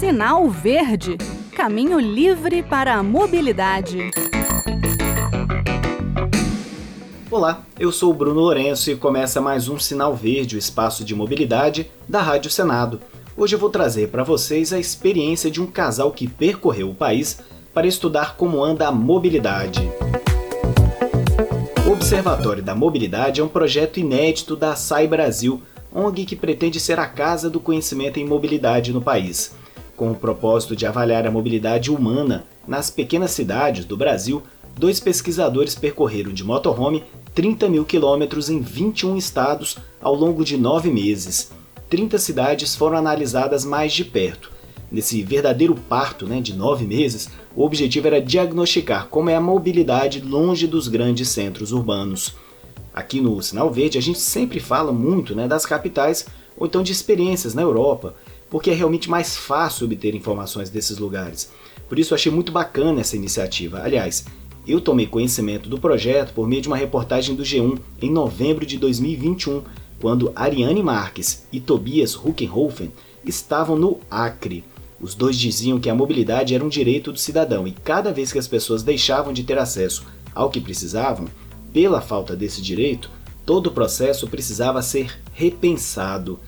Sinal Verde Caminho livre para a mobilidade. Olá, eu sou o Bruno Lourenço e começa mais um Sinal Verde, o espaço de mobilidade da Rádio Senado. Hoje eu vou trazer para vocês a experiência de um casal que percorreu o país para estudar como anda a mobilidade. O Observatório da Mobilidade é um projeto inédito da SAI Brasil, ONG que pretende ser a casa do conhecimento em mobilidade no país. Com o propósito de avaliar a mobilidade humana nas pequenas cidades do Brasil, dois pesquisadores percorreram de motorhome 30 mil quilômetros em 21 estados ao longo de nove meses. 30 cidades foram analisadas mais de perto. Nesse verdadeiro parto né, de nove meses, o objetivo era diagnosticar como é a mobilidade longe dos grandes centros urbanos. Aqui no Sinal Verde a gente sempre fala muito né, das capitais ou então de experiências na Europa, porque é realmente mais fácil obter informações desses lugares. Por isso achei muito bacana essa iniciativa. Aliás, eu tomei conhecimento do projeto por meio de uma reportagem do G1 em novembro de 2021, quando Ariane Marques e Tobias Huckenhofen estavam no Acre. Os dois diziam que a mobilidade era um direito do cidadão e cada vez que as pessoas deixavam de ter acesso ao que precisavam, pela falta desse direito, todo o processo precisava ser repensado.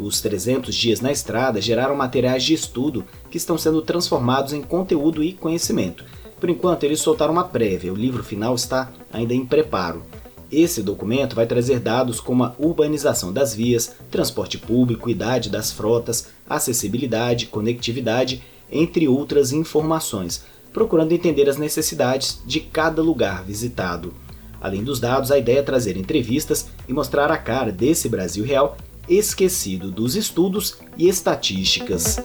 Os 300 dias na estrada geraram materiais de estudo que estão sendo transformados em conteúdo e conhecimento. Por enquanto, eles soltaram uma prévia, o livro final está ainda em preparo. Esse documento vai trazer dados como a urbanização das vias, transporte público, idade das frotas, acessibilidade, conectividade, entre outras informações, procurando entender as necessidades de cada lugar visitado. Além dos dados, a ideia é trazer entrevistas e mostrar a cara desse Brasil real esquecido dos estudos e estatísticas.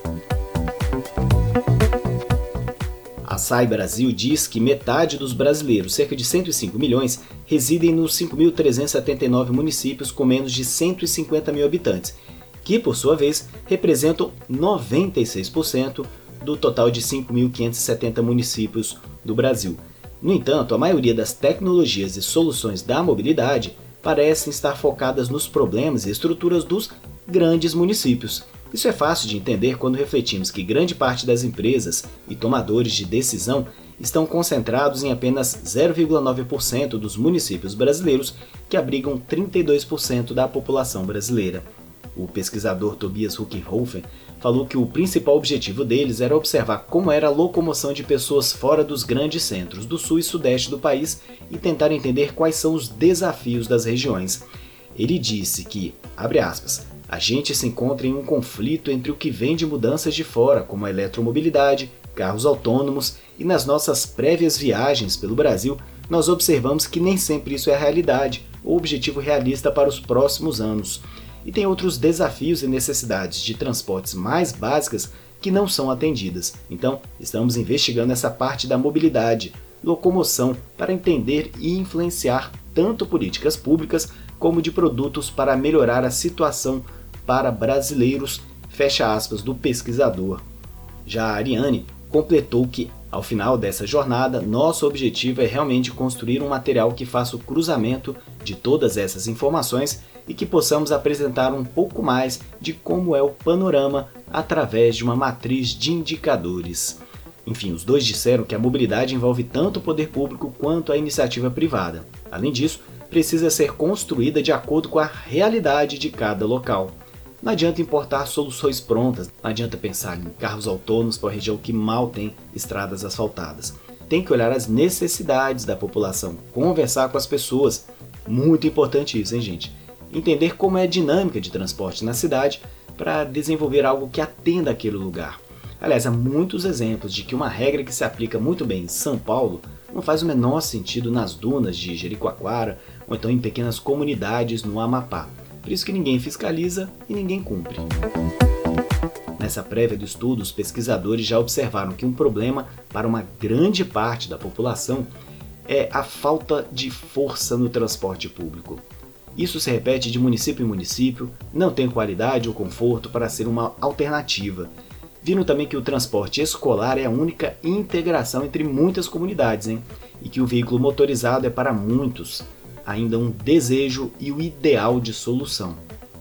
A SAI Brasil diz que metade dos brasileiros, cerca de 105 milhões, residem nos 5.379 municípios com menos de 150 mil habitantes, que, por sua vez, representam 96% do total de 5.570 municípios do Brasil. No entanto, a maioria das tecnologias e soluções da mobilidade parecem estar focadas nos problemas e estruturas dos grandes municípios. Isso é fácil de entender quando refletimos que grande parte das empresas e tomadores de decisão estão concentrados em apenas 0,9% dos municípios brasileiros, que abrigam 32% da população brasileira. O pesquisador Tobias Huckenhofen falou que o principal objetivo deles era observar como era a locomoção de pessoas fora dos grandes centros do sul e sudeste do país e tentar entender quais são os desafios das regiões. Ele disse que, abre aspas, a gente se encontra em um conflito entre o que vem de mudanças de fora, como a eletromobilidade, carros autônomos, e nas nossas prévias viagens pelo Brasil, nós observamos que nem sempre isso é a realidade ou objetivo realista para os próximos anos e tem outros desafios e necessidades de transportes mais básicas que não são atendidas. Então, estamos investigando essa parte da mobilidade, locomoção, para entender e influenciar tanto políticas públicas como de produtos para melhorar a situação para brasileiros, fecha aspas, do pesquisador. Já a Ariane completou que, ao final dessa jornada, nosso objetivo é realmente construir um material que faça o cruzamento de todas essas informações e que possamos apresentar um pouco mais de como é o panorama através de uma matriz de indicadores. Enfim, os dois disseram que a mobilidade envolve tanto o poder público quanto a iniciativa privada. Além disso, precisa ser construída de acordo com a realidade de cada local. Não adianta importar soluções prontas, não adianta pensar em carros autônomos para uma região que mal tem estradas asfaltadas. Tem que olhar as necessidades da população, conversar com as pessoas. Muito importante isso, hein, gente? entender como é a dinâmica de transporte na cidade para desenvolver algo que atenda aquele lugar. Aliás, há muitos exemplos de que uma regra que se aplica muito bem em São Paulo não faz o menor sentido nas dunas de Jericoacoara ou então em pequenas comunidades no Amapá. Por isso que ninguém fiscaliza e ninguém cumpre. Nessa prévia do estudo, os pesquisadores já observaram que um problema para uma grande parte da população é a falta de força no transporte público. Isso se repete de município em município, não tem qualidade ou conforto para ser uma alternativa. Viram também que o transporte escolar é a única integração entre muitas comunidades, hein? E que o veículo motorizado é para muitos ainda um desejo e o ideal de solução.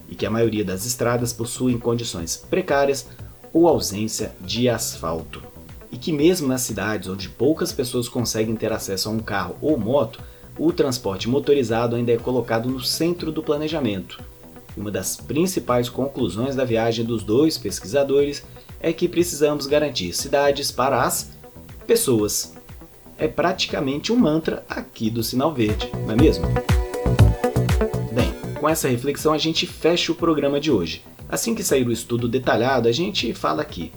E que a maioria das estradas possuem condições precárias ou ausência de asfalto. E que, mesmo nas cidades onde poucas pessoas conseguem ter acesso a um carro ou moto, o transporte motorizado ainda é colocado no centro do planejamento. Uma das principais conclusões da viagem dos dois pesquisadores é que precisamos garantir cidades para as pessoas. É praticamente um mantra aqui do Sinal Verde, não é mesmo? Bem, com essa reflexão a gente fecha o programa de hoje. Assim que sair o estudo detalhado, a gente fala aqui.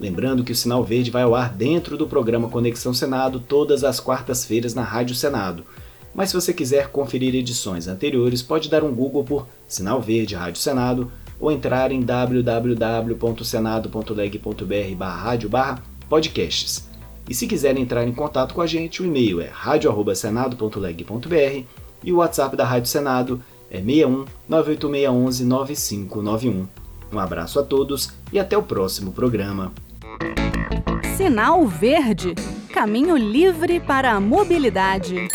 Lembrando que o Sinal Verde vai ao ar dentro do programa Conexão Senado todas as quartas-feiras na Rádio Senado. Mas se você quiser conferir edições anteriores, pode dar um Google por Sinal Verde Rádio Senado ou entrar em www.senado.leg.br/radio/podcasts. E se quiserem entrar em contato com a gente, o e-mail é radio@senado.leg.br e o WhatsApp da Rádio Senado é 61 98611 9591. Um abraço a todos e até o próximo programa. Sinal Verde Caminho livre para a mobilidade.